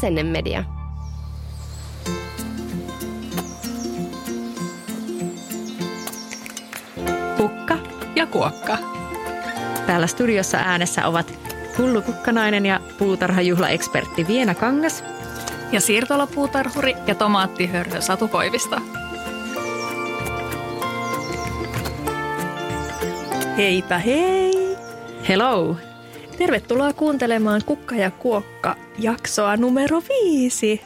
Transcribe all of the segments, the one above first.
Asennemedia. Pukka ja kuokka. Täällä studiossa äänessä ovat Hullu Kukkanainen ja puutarhajuhlaekspertti Viena Kangas. Ja siirtolapuutarhuri ja tomaattihörhö Satu Koivisto. Heipä hei! Hello! Tervetuloa kuuntelemaan Kukka ja Kuokka jaksoa numero viisi.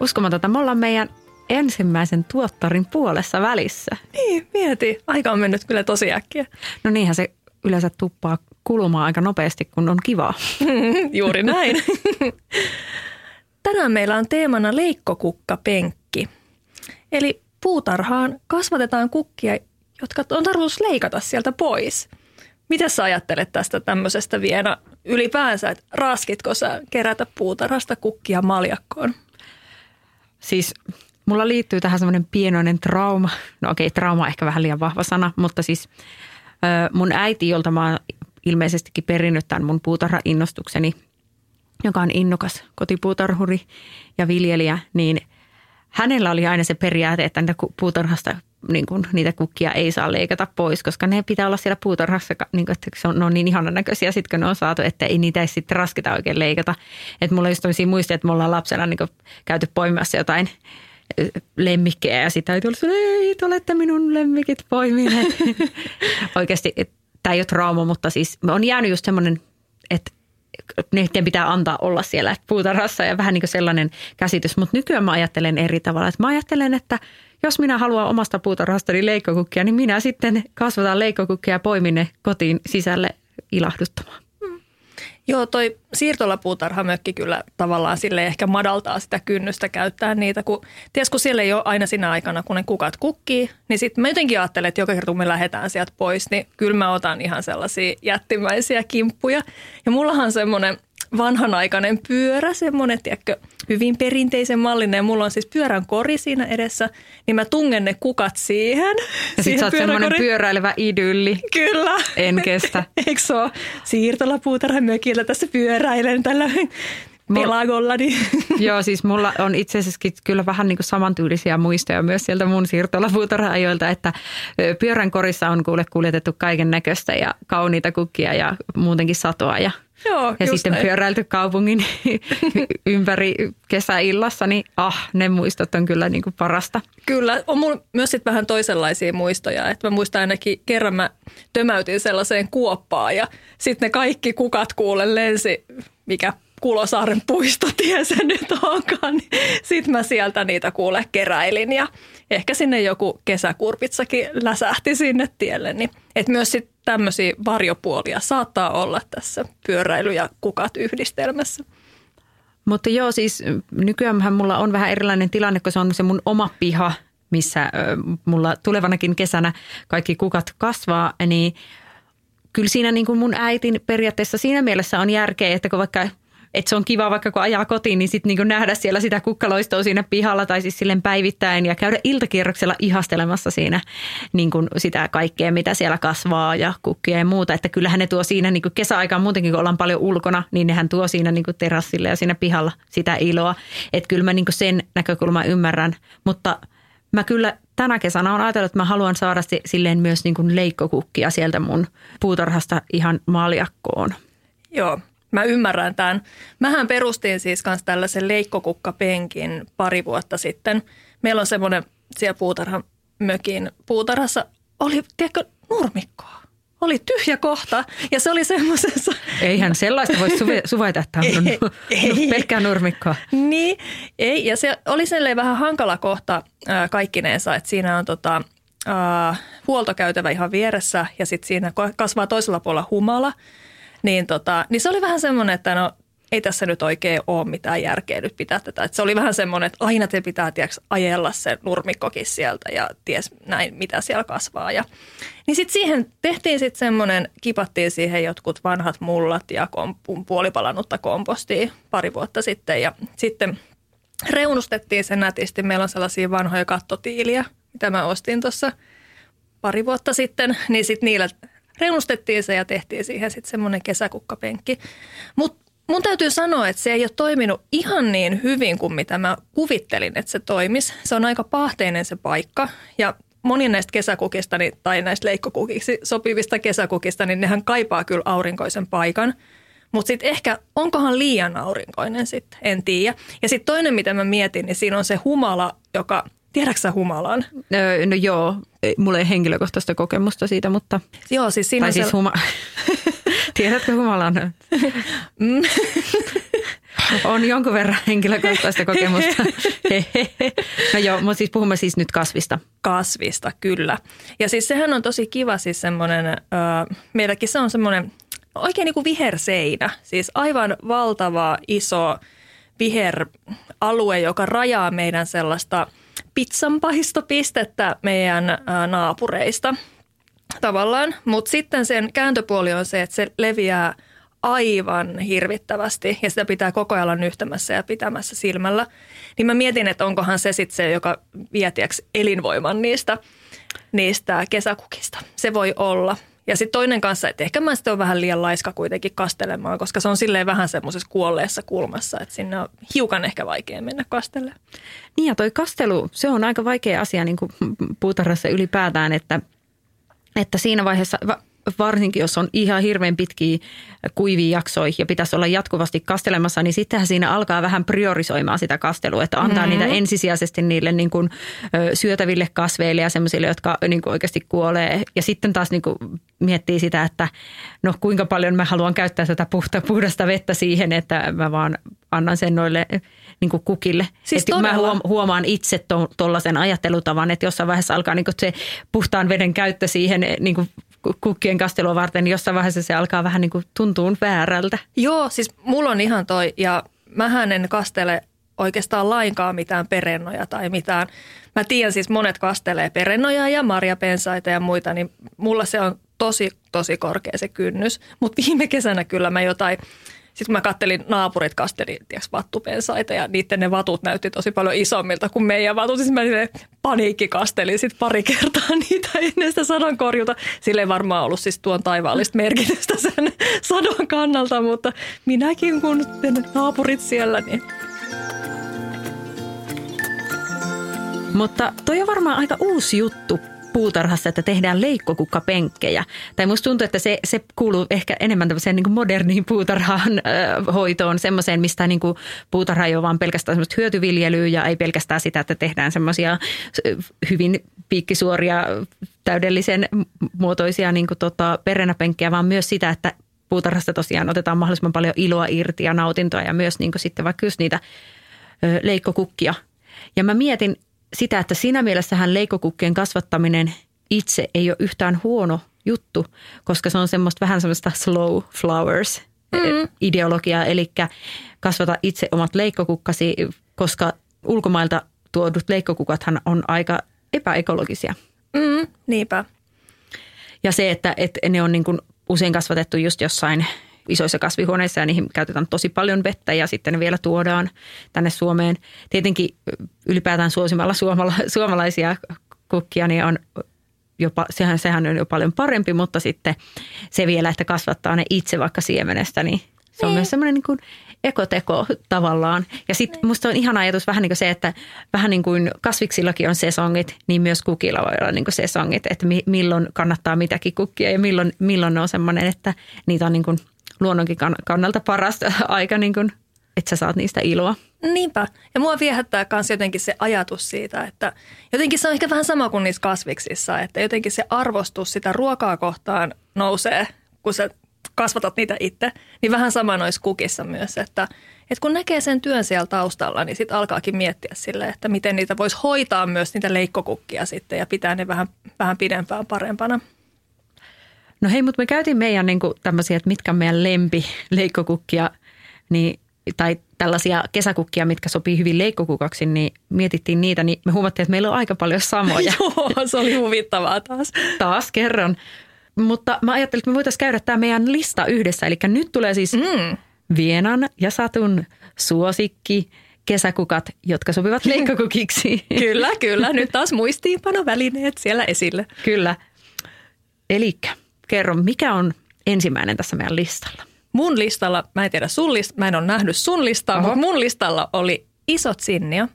Uskomatonta, me ollaan meidän ensimmäisen tuottarin puolessa välissä. Niin, mieti. Aika on mennyt kyllä tosi äkkiä. No niinhän se yleensä tuppaa kulumaan aika nopeasti, kun on kivaa. Juuri näin. Tänään meillä on teemana leikkokukkapenkki. Eli puutarhaan kasvatetaan kukkia, jotka on tarkoitus leikata sieltä pois. Mitä sä ajattelet tästä tämmöisestä vielä ylipäänsä, että raskitko sä kerätä puutarhasta kukkia maljakkoon? Siis mulla liittyy tähän semmoinen pienoinen trauma. No okei, trauma on ehkä vähän liian vahva sana, mutta siis mun äiti, jolta mä oon ilmeisestikin perinnyt tämän mun puutarha-innostukseni, joka on innokas kotipuutarhuri ja viljelijä, niin hänellä oli aina se periaate, että niitä puutarhasta niin kuin, niitä kukkia ei saa leikata pois, koska ne pitää olla siellä puutarhassa, niin kuin, että se on, ne on niin ihanan näköisiä sitten, kun ne on saatu, että ei niitä ei sitten raskita oikein leikata. Että mulla on just muistia, että me ollaan lapsena niin kuin, käyty poimimassa jotain lemmikkejä ja sitten äiti oli ei, te olette minun lemmikit poimineet. Oikeasti tämä ei ole trauma, mutta siis on jäänyt just semmoinen, että niiden pitää antaa olla siellä puutarhassa ja vähän niin kuin sellainen käsitys. Mutta nykyään mä ajattelen eri tavalla. Että mä ajattelen, että jos minä haluan omasta puutarhastani leikkokukkia, niin minä sitten kasvataan leikkokukkia ja poimin ne kotiin sisälle ilahduttamaan. Joo, toi siirtolapuutarhamökki kyllä tavallaan sille ehkä madaltaa sitä kynnystä käyttää niitä, kun ties kun siellä ei ole aina siinä aikana, kun ne kukat kukkii, niin sitten mä jotenkin ajattelen, että joka kerta kun me lähdetään sieltä pois, niin kyllä mä otan ihan sellaisia jättimäisiä kimppuja. Ja mullahan semmoinen vanhanaikainen pyörä, semmoinen, tiedätkö, hyvin perinteisen mallinen. Mulla on siis pyörän kori siinä edessä, niin mä tungen ne kukat siihen. Ja sit sä oot semmoinen pyöräilevä idylli. Kyllä. En kestä. Eikö se ole? Siirtolapuutarhan mökillä tässä pyöräilen tällä pelagolla. Niin. Joo, siis mulla on itse asiassa kyllä vähän niin kuin samantyylisiä muistoja myös sieltä mun siirtolapuutarha-ajoilta, että pyörän korissa on kuule kuljetettu kaiken näköistä ja kauniita kukkia ja muutenkin satoa ja Joo, ja sitten näin. pyöräilty kaupungin ympäri kesäillassa, niin ah, ne muistot on kyllä niin kuin parasta. Kyllä, on mulla myös sitten vähän toisenlaisia muistoja. Että mä muistan ainakin kerran mä tömäytin sellaiseen kuoppaan ja sitten ne kaikki kukat kuulen lensi, mikä Kulosaaren puistotie se nyt onkaan. Niin sitten mä sieltä niitä kuule keräilin ja ehkä sinne joku kesäkurpitsakin läsähti sinne tielle. Niin, että myös sitten tämmöisiä varjopuolia saattaa olla tässä pyöräily- ja kukat yhdistelmässä. Mutta joo, siis nykyään mulla on vähän erilainen tilanne, kun se on se mun oma piha, missä mulla tulevanakin kesänä kaikki kukat kasvaa, niin kyllä siinä niin kuin mun äitin periaatteessa siinä mielessä on järkeä, että kun vaikka että se on kiva vaikka kun ajaa kotiin, niin sitten niin nähdä siellä sitä kukkaloistoa siinä pihalla tai siis silleen päivittäin ja käydä iltakierroksella ihastelemassa siinä niin kuin sitä kaikkea, mitä siellä kasvaa ja kukkia ja muuta. Että kyllähän ne tuo siinä niin kuin kesäaikaan muutenkin, kun ollaan paljon ulkona, niin nehän tuo siinä niin kuin terassille ja siinä pihalla sitä iloa. Että kyllä mä niin kuin sen näkökulman ymmärrän, mutta mä kyllä tänä kesänä on ajatellut, että mä haluan saada silleen myös niin kuin leikkokukkia sieltä mun puutarhasta ihan maljakkoon. Joo, Mä ymmärrän tämän. Mähän perustin siis myös tällaisen leikkokukkapenkin pari vuotta sitten. Meillä on semmoinen siellä puutarhan mökin puutarhassa, oli, tiedätkö, nurmikkoa. Oli tyhjä kohta ja se oli semmoisessa... Eihän sellaista voi suvaita, että on ei, ei. pelkkää nurmikkoa. Niin, ei. Ja se oli silleen vähän hankala kohta äh, kaikkineensa, että siinä on tota, äh, huoltokäytävä ihan vieressä ja sitten siinä kasvaa toisella puolella humala – niin, tota, niin se oli vähän semmoinen, että no ei tässä nyt oikein ole mitään järkeä nyt pitää tätä. Et se oli vähän semmoinen, että aina te pitää tiiäks, ajella se nurmikkokin sieltä ja ties näin, mitä siellä kasvaa. Ja, niin sitten siihen tehtiin sitten semmoinen, kipattiin siihen jotkut vanhat mullat ja kom, puolipalannutta kompostia pari vuotta sitten. Ja sitten reunustettiin sen nätisti. Meillä on sellaisia vanhoja kattotiiliä, mitä mä ostin tuossa pari vuotta sitten, niin sitten niillä reunustettiin se ja tehtiin siihen sitten semmoinen kesäkukkapenkki. Mutta mun täytyy sanoa, että se ei ole toiminut ihan niin hyvin kuin mitä mä kuvittelin, että se toimisi. Se on aika pahteinen se paikka ja moni näistä kesäkukista niin, tai näistä leikkokukiksi sopivista kesäkukista, niin nehän kaipaa kyllä aurinkoisen paikan. Mutta sitten ehkä, onkohan liian aurinkoinen sitten, en tiedä. Ja sitten toinen, mitä mä mietin, niin siinä on se humala, joka, tiedätkö sä humalan? Öö, no joo, mulla ei henkilökohtaista kokemusta siitä, mutta... Joo, siis siinä tai on siis se... huma... Tiedätkö humalan? Mm. on jonkun verran henkilökohtaista kokemusta. no joo, mutta siis puhumme siis nyt kasvista. Kasvista, kyllä. Ja siis sehän on tosi kiva siis semmoinen, äh, meilläkin se on semmoinen oikein niin kuin viherseinä. Siis aivan valtava iso viheralue, joka rajaa meidän sellaista pizzanpahistopistettä meidän äh, naapureista tavallaan. Mutta sitten sen kääntöpuoli on se, että se leviää – aivan hirvittävästi ja sitä pitää koko ajan olla nyhtämässä ja pitämässä silmällä. Niin mä mietin, että onkohan se sitten se, joka vie elinvoiman niistä, niistä kesäkukista. Se voi olla. Ja sitten toinen kanssa, että ehkä mä sitten on vähän liian laiska kuitenkin kastelemaan, koska se on silleen vähän semmoisessa kuolleessa kulmassa, että sinne on hiukan ehkä vaikea mennä kastelle. Niin ja toi kastelu, se on aika vaikea asia niin kuin puutarhassa ylipäätään, että, että siinä vaiheessa, varsinkin jos on ihan hirveän pitkiä kuivia jaksoja ja pitäisi olla jatkuvasti kastelemassa, niin sittenhän siinä alkaa vähän priorisoimaan sitä kastelua, että antaa mm-hmm. niitä ensisijaisesti niille niin kuin, syötäville kasveille ja semmoisille, jotka niin kuin oikeasti kuolee. Ja sitten taas niin kuin miettii sitä, että no kuinka paljon mä haluan käyttää tätä puhta, puhdasta vettä siihen, että mä vaan annan sen noille niin kuin kukille. Siis että mä huomaan itse tuollaisen ajattelutavan, että jossain vaiheessa alkaa niin kuin se puhtaan veden käyttö siihen niin kuin kukkien kastelua varten, niin jossain vaiheessa se alkaa vähän niin kuin tuntuun väärältä. Joo, siis mulla on ihan toi, ja mähän en kastele oikeastaan lainkaan mitään perennoja tai mitään. Mä tiedän siis monet kastelee perennoja ja marjapensaita ja muita, niin mulla se on tosi, tosi korkea se kynnys. Mutta viime kesänä kyllä mä jotain sitten mä kattelin, naapurit kasteli tiiäks, vattupensaita ja niiden ne vatut näytti tosi paljon isommilta kuin meidän vatut. Siis mä paniikki kastelin sit pari kertaa niitä ennen sitä sadonkorjuta. Sillä ei varmaan ollut siis tuon taivaallista merkitystä sen sadon kannalta, mutta minäkin kun naapurit siellä, niin Mutta toi on varmaan aika uusi juttu puutarhassa, että tehdään leikkokukkapenkkejä. Tai musta tuntuu, että se, se kuuluu ehkä enemmän tämmöiseen niin moderniin puutarhaan äh, hoitoon, semmoiseen, mistä niin kuin puutarha ei ole vaan pelkästään semmoista hyötyviljelyä ja ei pelkästään sitä, että tehdään semmoisia hyvin piikkisuoria, täydellisen muotoisia niin kuin tota, perenäpenkkejä, vaan myös sitä, että puutarhasta tosiaan otetaan mahdollisimman paljon iloa irti ja nautintoa ja myös niin kuin sitten vaikka just niitä leikkokukkia. Ja mä mietin, sitä, että siinä mielessähän leikokukkien kasvattaminen itse ei ole yhtään huono juttu, koska se on semmoista vähän semmoista slow flowers mm. ideologiaa, eli kasvata itse omat leikkokukkasi, koska ulkomailta tuodut leikkokukathan on aika epäekologisia. Mm, niinpä. Ja se, että, että ne on niin kuin usein kasvatettu just jossain isoissa kasvihuoneissa ja niihin käytetään tosi paljon vettä ja sitten ne vielä tuodaan tänne Suomeen. Tietenkin ylipäätään suosimalla suomala, suomalaisia kukkia, niin on jopa, sehän, sehän on jo paljon parempi, mutta sitten se vielä, että kasvattaa ne itse vaikka siemenestä, niin se on niin. myös semmoinen niin kuin ekoteko tavallaan. Ja sitten musta on ihana ajatus vähän niin kuin se, että vähän niin kuin kasviksillakin on sesongit, niin myös kukilla voi olla niin kuin sesongit, että milloin kannattaa mitäkin kukkia ja milloin, milloin ne on semmoinen, että niitä on niin kuin – luonnonkin kannalta paras aika, niin kuin, että sä saat niistä iloa. Niinpä. Ja mua viehättää myös jotenkin se ajatus siitä, että jotenkin se on ehkä vähän sama kuin niissä kasviksissa, että jotenkin se arvostus sitä ruokaa kohtaan nousee, kun sä kasvatat niitä itse, niin vähän sama noissa kukissa myös, että, että kun näkee sen työn siellä taustalla, niin sitten alkaakin miettiä sille, että miten niitä voisi hoitaa myös niitä leikkokukkia sitten ja pitää ne vähän, vähän pidempään parempana. No hei, mutta me käytiin meidän niin kuin, tämmöisiä, että mitkä on meidän lempi leikkokukkia, niin, tai tällaisia kesäkukkia, mitkä sopii hyvin leikkokukaksi, niin mietittiin niitä, niin me huomattiin, että meillä on aika paljon samoja. Joo, se oli huvittavaa taas. taas kerran. Mutta mä ajattelin, että me voitaisiin käydä tämä meidän lista yhdessä. Eli nyt tulee siis mm. Vienan ja Satun suosikki kesäkukat, jotka sopivat leikkokukiksi. kyllä, kyllä. Nyt taas muistiinpanovälineet siellä esille. Kyllä. Elikkä kerro, mikä on ensimmäinen tässä meidän listalla? mun listalla, mä en tiedä sun list, mä en ole nähnyt sun listaa, Oho. mutta mun listalla oli isot sinnia,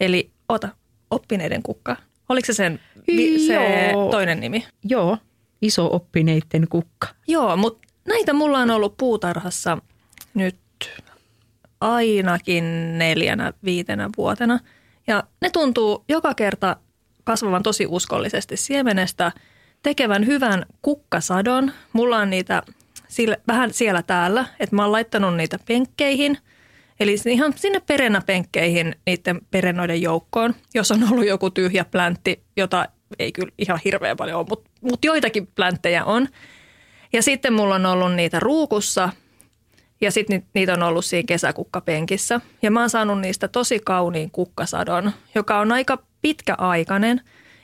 eli ota, oppineiden kukka. Oliko se sen vi, se Joo. toinen nimi? Joo, iso oppineitten kukka. Joo, mutta näitä mulla on ollut puutarhassa nyt ainakin neljänä, viitenä vuotena. Ja ne tuntuu joka kerta kasvavan tosi uskollisesti siemenestä, tekevän hyvän kukkasadon. Mulla on niitä sille, vähän siellä täällä, että mä oon laittanut niitä penkkeihin. Eli ihan sinne perenäpenkkeihin niiden perennoiden joukkoon, jos on ollut joku tyhjä pläntti, jota ei kyllä ihan hirveän paljon ole, mutta, mutta joitakin plänttejä on. Ja sitten mulla on ollut niitä ruukussa ja sitten niitä on ollut siinä kesäkukkapenkissä. Ja mä oon saanut niistä tosi kauniin kukkasadon, joka on aika pitkäaikainen.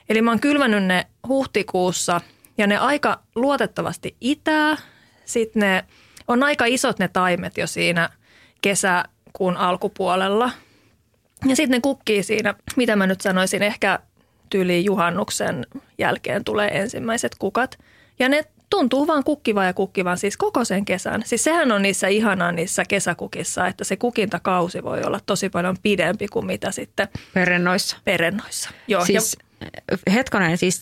Eli mä oon kylvänyt ne huhtikuussa ja ne aika luotettavasti itää. Sitten ne on aika isot ne taimet jo siinä kesäkuun alkupuolella. Ja sitten ne kukkii siinä, mitä mä nyt sanoisin, ehkä tyyliin juhannuksen jälkeen tulee ensimmäiset kukat. Ja ne tuntuu vaan kukkivan ja kukkivan siis koko sen kesän. Siis sehän on niissä ihanaa niissä kesäkukissa, että se kukintakausi voi olla tosi paljon pidempi kuin mitä sitten Perennoissa. perennoissa. Joo, Siis ja hetkonen, siis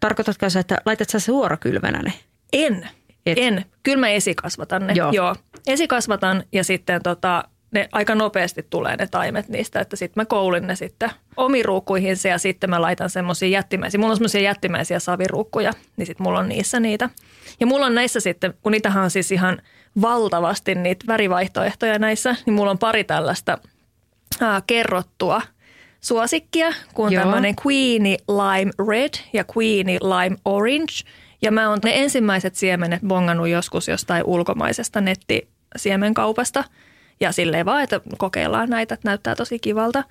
tarkoitatko sä, että laitat sä suorakylvänä ne? en, Et. en. Kyllä mä esikasvatan ne. Joo. Joo. Esikasvatan ja sitten tota, ne aika nopeasti tulee ne taimet niistä, että sitten mä koulin ne sitten omiruukkuihin ja sitten mä laitan semmoisia jättimäisiä. Mulla on semmoisia jättimäisiä saviruukkuja, niin sitten mulla on niissä niitä. Ja mulla on näissä sitten, kun niitähän on siis ihan valtavasti niitä värivaihtoehtoja näissä, niin mulla on pari tällaista ää, kerrottua suosikkia, kun Joo. tämmöinen Queenie Lime Red ja Queenie Lime Orange. Ja mä oon ne ensimmäiset siemenet bongannut joskus jostain ulkomaisesta nettisiemenkaupasta. Ja silleen vaan, että kokeillaan näitä, että näyttää tosi kivalta.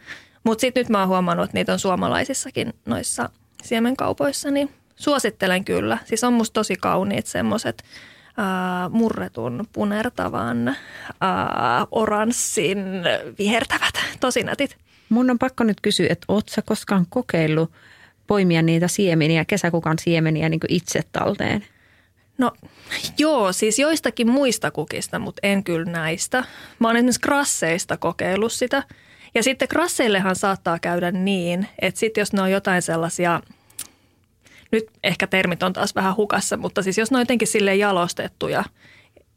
Mutta sitten nyt mä oon huomannut, että niitä on suomalaisissakin noissa siemenkaupoissa, niin suosittelen kyllä. Siis on musta tosi kauniit semmoiset murretun, punertavan, ää, oranssin, vihertävät, tosi nätit. Mun on pakko nyt kysyä, että oot sä koskaan kokeillut poimia niitä siemeniä, kesäkukan siemeniä niin itse talteen? No joo, siis joistakin muista kukista, mutta en kyllä näistä. Mä oon esimerkiksi krasseista kokeillut sitä. Ja sitten krasseillehan saattaa käydä niin, että sitten jos ne on jotain sellaisia, nyt ehkä termit on taas vähän hukassa, mutta siis jos ne on jotenkin sille jalostettuja,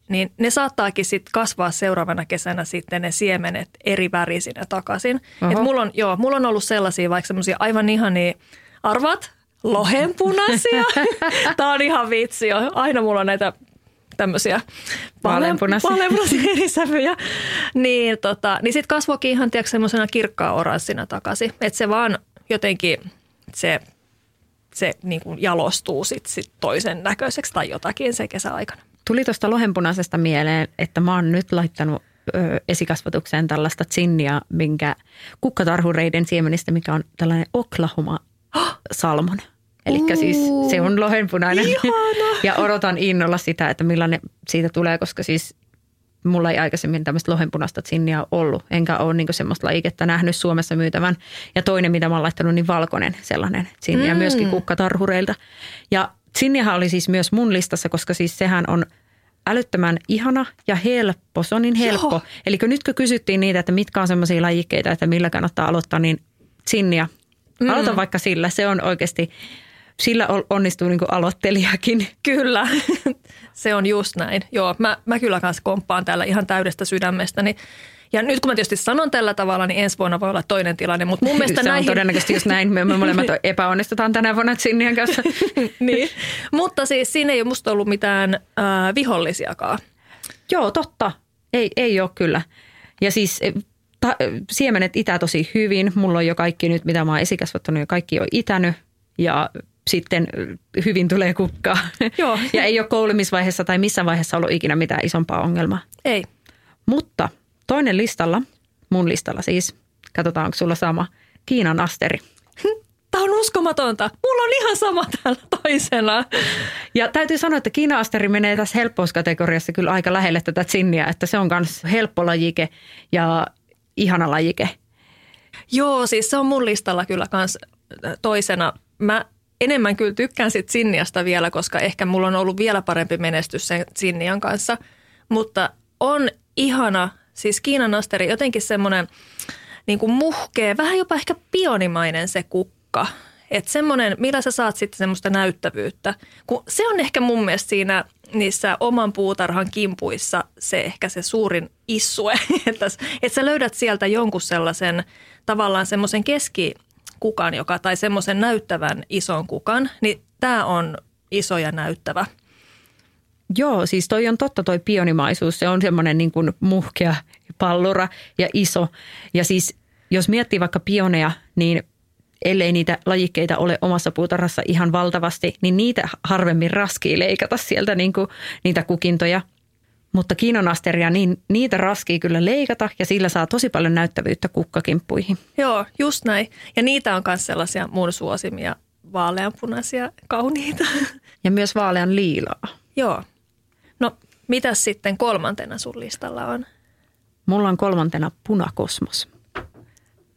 niin ne saattaakin sitten kasvaa seuraavana kesänä sitten ne siemenet eri värisinä takaisin. Et mulla, on, joo, mulla on ollut sellaisia vaikka semmoisia aivan ihania, arvat, lohenpunaisia. Tämä on ihan vitsi jo. Aina mulla on näitä tämmöisiä Vaaleanpunaisia. vaaleanpunaisia eri sävyjä. Niin, tota, niin sitten kasvoikin ihan tiedätkö, semmoisena kirkkaan oranssina takaisin. Että se vaan jotenkin se, se niin kuin jalostuu sit, sit toisen näköiseksi tai jotakin se kesäaikana. Tuli tuosta lohenpunaisesta mieleen, että mä oon nyt laittanut ö, esikasvatukseen tällaista zinnia, minkä kukkatarhureiden siemenistä, mikä on tällainen Oklahoma salmon. Eli siis se on lohenpunainen. Ihana. ja odotan innolla sitä, että millainen siitä tulee, koska siis mulla ei aikaisemmin tämmöistä lohenpunaista zinnia ollut. Enkä ole niin semmoista lajiketta nähnyt Suomessa myytävän. Ja toinen, mitä mä oon laittanut, niin valkoinen sellainen zinnia mm. myöskin kukkatarhureilta. Ja zinniahan oli siis myös mun listassa, koska siis sehän on älyttömän ihana ja helppo. Se on niin helppo. Joo. Eli kun nyt kun kysyttiin niitä, että mitkä on semmoisia lajikkeita, että millä kannattaa aloittaa, niin. Aloita mm. vaikka sillä. Se on oikeasti, sillä on- onnistuu niin aloittelijakin. Kyllä, se on just näin. Joo, mä, mä kyllä kanssa komppaan täällä ihan täydestä sydämestäni. Ja nyt kun mä tietysti sanon tällä tavalla, niin ensi vuonna voi olla toinen tilanne, mutta mun mielestä se näihin... on todennäköisesti just näin. Me, me molemmat epäonnistutaan tänä vuonna Zinnian kanssa. niin. Mutta siis siinä ei ole musta ollut mitään äh, vihollisiakaan. Joo, totta. Ei, ei ole kyllä. Ja siis eh, ta, siemenet itää tosi hyvin. Mulla on jo kaikki nyt, mitä mä oon esikasvattanut, jo kaikki on itänyt. Ja sitten hyvin tulee kukkaa. Joo. ja ei ole koulimisvaiheessa tai missä vaiheessa ollut ikinä mitään isompaa ongelmaa. Ei. Mutta toinen listalla, mun listalla siis, katsotaan onko sulla sama, Kiinan asteri. Tämä on uskomatonta. Mulla on ihan sama täällä toisena. Ja täytyy sanoa, että Kiina-asteri menee tässä helppouskategoriassa kyllä aika lähelle tätä zinniä, että se on myös helppo lajike ja ihana lajike. Joo, siis se on mun listalla kyllä kans äh, toisena. Mä enemmän kyllä tykkään sit Sinniasta vielä, koska ehkä mulla on ollut vielä parempi menestys sen Sinnian kanssa. mutta on ihana, siis Kiinan asteri jotenkin semmoinen niin kuin vähän jopa ehkä pionimainen se kukka. Että semmoinen, millä sä saat sitten semmoista näyttävyyttä. Kun se on ehkä mun mielestä siinä niissä oman puutarhan kimpuissa se ehkä se suurin issue. että, että sä löydät sieltä jonkun sellaisen tavallaan semmoisen keskikukan, joka, tai semmoisen näyttävän ison kukan, niin tämä on iso ja näyttävä. Joo, siis toi on totta toi pionimaisuus. Se on semmoinen niin kuin muhkea pallura ja iso. Ja siis jos miettii vaikka pioneja, niin ellei niitä lajikkeita ole omassa puutarhassa ihan valtavasti, niin niitä harvemmin raskii leikata sieltä niin kuin niitä kukintoja. Mutta kiinanasteria, niin niitä raskii kyllä leikata ja sillä saa tosi paljon näyttävyyttä kukkakimppuihin. Joo, just näin. Ja niitä on myös sellaisia mun suosimia vaaleanpunaisia kauniita. Ja myös vaalean liilaa. Joo. No, mitä sitten kolmantena sun listalla on? Mulla on kolmantena punakosmos.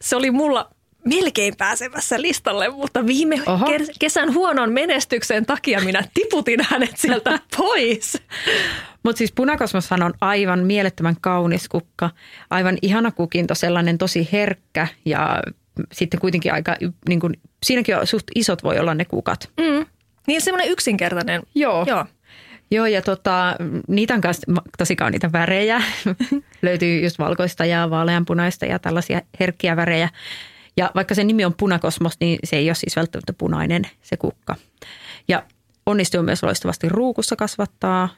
Se oli mulla melkein pääsemässä listalle, mutta viime Oho. kesän huonon menestyksen takia minä tiputin hänet sieltä pois. Mutta siis punakosmoshan on aivan mielettömän kaunis kukka, aivan ihana kukinto, sellainen tosi herkkä ja sitten kuitenkin aika, niin kuin, siinäkin on suht isot voi olla ne kukat. Mm. Niin semmoinen yksinkertainen. Joo. Joo. Joo, ja tota, niitä on myös tosi kauniita värejä. Löytyy just valkoista ja vaaleanpunaista ja tällaisia herkkiä värejä. Ja vaikka se nimi on punakosmos, niin se ei ole siis välttämättä punainen se kukka. Ja onnistuu myös loistavasti ruukussa kasvattaa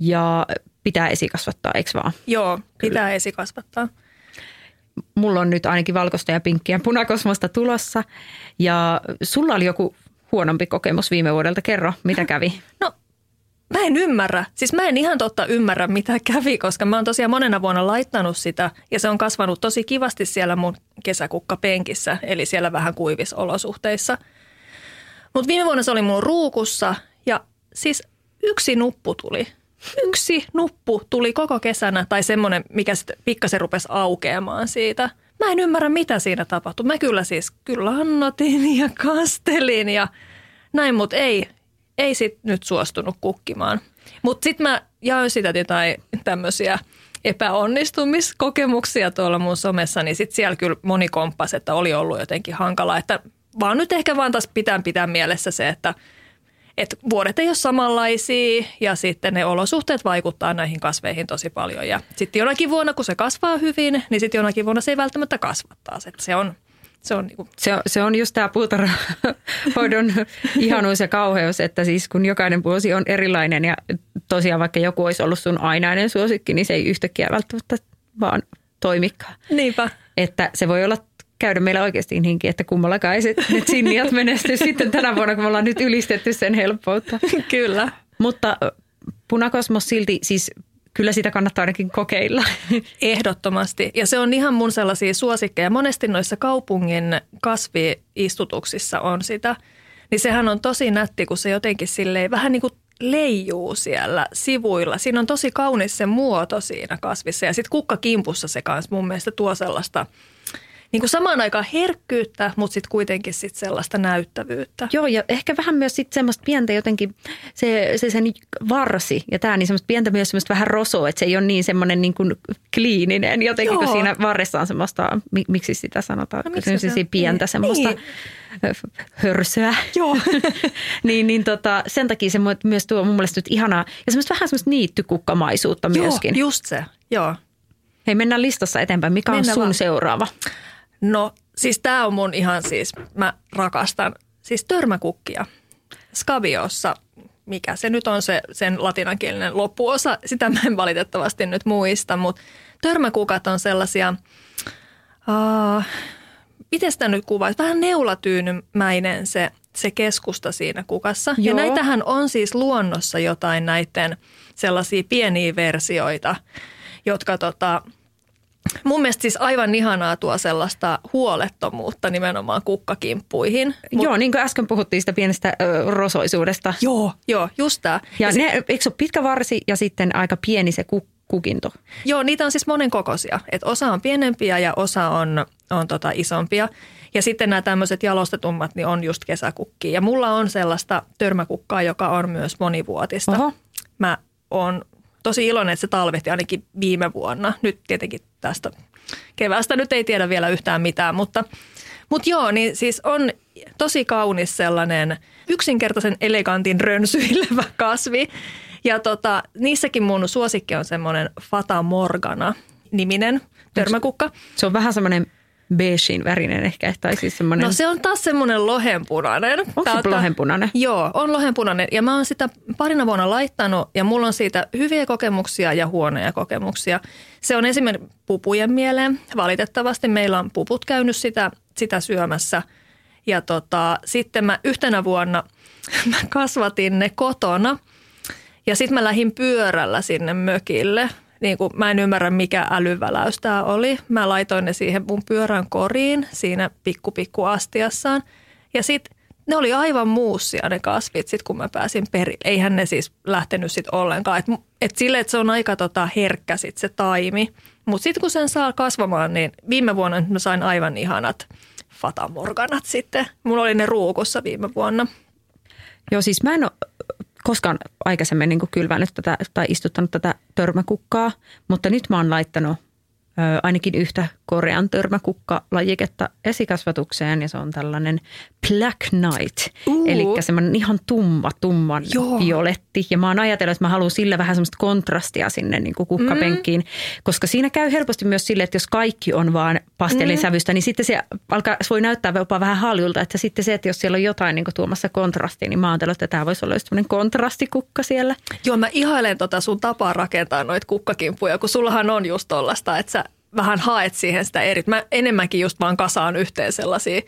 ja pitää esikasvattaa, eikö vaan? Joo, pitää Kyllä. esikasvattaa. Mulla on nyt ainakin valkoista ja pinkkiä punakosmosta tulossa. Ja sulla oli joku huonompi kokemus viime vuodelta. Kerro, mitä kävi? No Mä en ymmärrä. Siis mä en ihan totta ymmärrä, mitä kävi, koska mä oon tosiaan monena vuonna laittanut sitä ja se on kasvanut tosi kivasti siellä mun kesäkukkapenkissä, eli siellä vähän kuivisolosuhteissa. Mutta viime vuonna se oli mun ruukussa ja siis yksi nuppu tuli. Yksi nuppu tuli koko kesänä tai semmoinen, mikä sitten pikkasen rupesi aukeamaan siitä. Mä en ymmärrä, mitä siinä tapahtui. Mä kyllä siis kyllä annotin ja kastelin ja näin, mutta ei, ei sit nyt suostunut kukkimaan. Mutta sitten mä jaoin sitä jotain tämmöisiä epäonnistumiskokemuksia tuolla mun somessa, niin sitten siellä kyllä moni komppas, että oli ollut jotenkin hankala. Että vaan nyt ehkä vaan taas pitää pitää mielessä se, että, että vuodet ei ole samanlaisia ja sitten ne olosuhteet vaikuttaa näihin kasveihin tosi paljon. Ja sitten jonakin vuonna, kun se kasvaa hyvin, niin sitten jonakin vuonna se ei välttämättä kasvattaa. Se on, se on, niin se, on, se on just tämä puutarhahoidon ihanuus ja kauheus, että siis kun jokainen vuosi on erilainen ja tosiaan vaikka joku olisi ollut sun ainainen suosikki, niin se ei yhtäkkiä välttämättä vaan toimikaan. Niinpä. Että se voi olla käydä meillä oikeasti niinkin, että kummallakaan ei se, ne sinniat menesty sitten tänä vuonna, kun me ollaan nyt ylistetty sen helppoutta. Kyllä. Mutta punakosmos silti, siis kyllä sitä kannattaa ainakin kokeilla. Ehdottomasti. Ja se on ihan mun sellaisia suosikkeja. Monesti noissa kaupungin kasviistutuksissa on sitä. Niin sehän on tosi nätti, kun se jotenkin silleen vähän niin kuin leijuu siellä sivuilla. Siinä on tosi kaunis se muoto siinä kasvissa. Ja sitten kukkakimpussa se kanssa mun mielestä tuo sellaista – niin kuin samaan aikaan herkkyyttä, mutta sitten kuitenkin sit sellaista näyttävyyttä. Joo, ja ehkä vähän myös sitten semmoista pientä jotenkin, se, se sen varsi ja tämä, niin semmoista pientä myös semmoista vähän rosoa, että se ei ole niin semmoinen niin kuin kliininen jotenkin, Joo. kun siinä varressa on semmoista, miksi sitä sanotaan, no, miksi se, se pientä niin. semmoista niin. hörsöä. Joo. niin, niin tota, sen takia se myös tuo mun mielestä nyt ihanaa, ja semmoista vähän semmoista niittykukkamaisuutta myöskin. Joo, just se, joo. Hei, mennään listassa eteenpäin. Mikä mennään on sun vaan. seuraava? No siis tämä on mun ihan siis, mä rakastan siis törmäkukkia. Skabiossa, mikä se nyt on se sen latinankielinen loppuosa, sitä mä en valitettavasti nyt muista, mutta törmäkukat on sellaisia, uh, miten sitä nyt kuvaisi, vähän neulatyynymäinen se, se keskusta siinä kukassa. Joo. Ja näitähän on siis luonnossa jotain näiden sellaisia pieniä versioita, jotka tota, Mun mielestä siis aivan ihanaa tuo sellaista huolettomuutta nimenomaan kukkakimppuihin. Mut, joo, niin kuin äsken puhuttiin sitä pienestä ö, rosoisuudesta. Joo, joo, just tämä. Ja, ja ne, sit, eikö se ole pitkä varsi ja sitten aika pieni se kuk, kukinto? Joo, niitä on siis monen kokoisia. Et osa on pienempiä ja osa on, on tota isompia. Ja sitten nämä tämmöiset jalostetummat niin on just kesäkukkia. Ja mulla on sellaista törmäkukkaa, joka on myös monivuotista. Oho. Mä oon tosi iloinen, että se talvehti ainakin viime vuonna. Nyt tietenkin tästä keväästä nyt ei tiedä vielä yhtään mitään, mutta, mutta joo, niin siis on tosi kaunis sellainen yksinkertaisen elegantin rönsyilevä kasvi. Ja tota, niissäkin mun suosikki on semmoinen Fata Morgana niminen törmäkukka. Se on vähän semmoinen beigein värinen ehkä, tai siis semmoinen... No se on taas semmoinen lohenpunainen. Onko se lohenpunainen? Joo, on lohenpunainen. Ja mä oon sitä parina vuonna laittanut ja mulla on siitä hyviä kokemuksia ja huonoja kokemuksia. Se on esimerkiksi pupujen mieleen. Valitettavasti meillä on puput käynyt sitä, sitä syömässä. Ja tota, sitten mä yhtenä vuonna mä kasvatin ne kotona. Ja sitten mä lähdin pyörällä sinne mökille – niin kuin, mä en ymmärrä mikä älyväläys tämä oli. Mä laitoin ne siihen mun pyörän koriin siinä pikku pikku astiassaan. Ja sitten ne oli aivan muussia ne kasvit sit kun mä pääsin perille. Eihän ne siis lähtenyt sit ollenkaan. Et, et sille, että se on aika tota herkkä sit se taimi. Mutta sitten kun sen saa kasvamaan, niin viime vuonna mä sain aivan ihanat fatamorganat sitten. Mulla oli ne ruukussa viime vuonna. Joo, siis mä en ole koskaan aikaisemmin niin kylvänyt tätä tai istuttanut tätä törmäkukkaa, mutta nyt mä oon laittanut ainakin yhtä korean törmäkukka-lajiketta esikasvatukseen ja se on tällainen Black Knight. Uh. Eli semmoinen ihan tumma, tumman Joo. violetti. Ja mä oon ajatellut, että mä haluan sillä vähän semmoista kontrastia sinne niin kuin kukkapenkkiin, mm. koska siinä käy helposti myös sille, että jos kaikki on vaan pastellisävystä, mm. niin sitten se alkaa, se voi näyttää jopa vähän haljulta, että sitten se, että jos siellä on jotain niin kuin tuomassa kontrastia, niin mä oon että tämä voisi olla just semmoinen kontrastikukka siellä. Joo, mä ihailen tota sun tapaa rakentaa noita kukkakimpuja, kun sullahan on just tollasta, että sä vähän haet siihen sitä eri. Mä enemmänkin just vaan kasaan yhteen sellaisia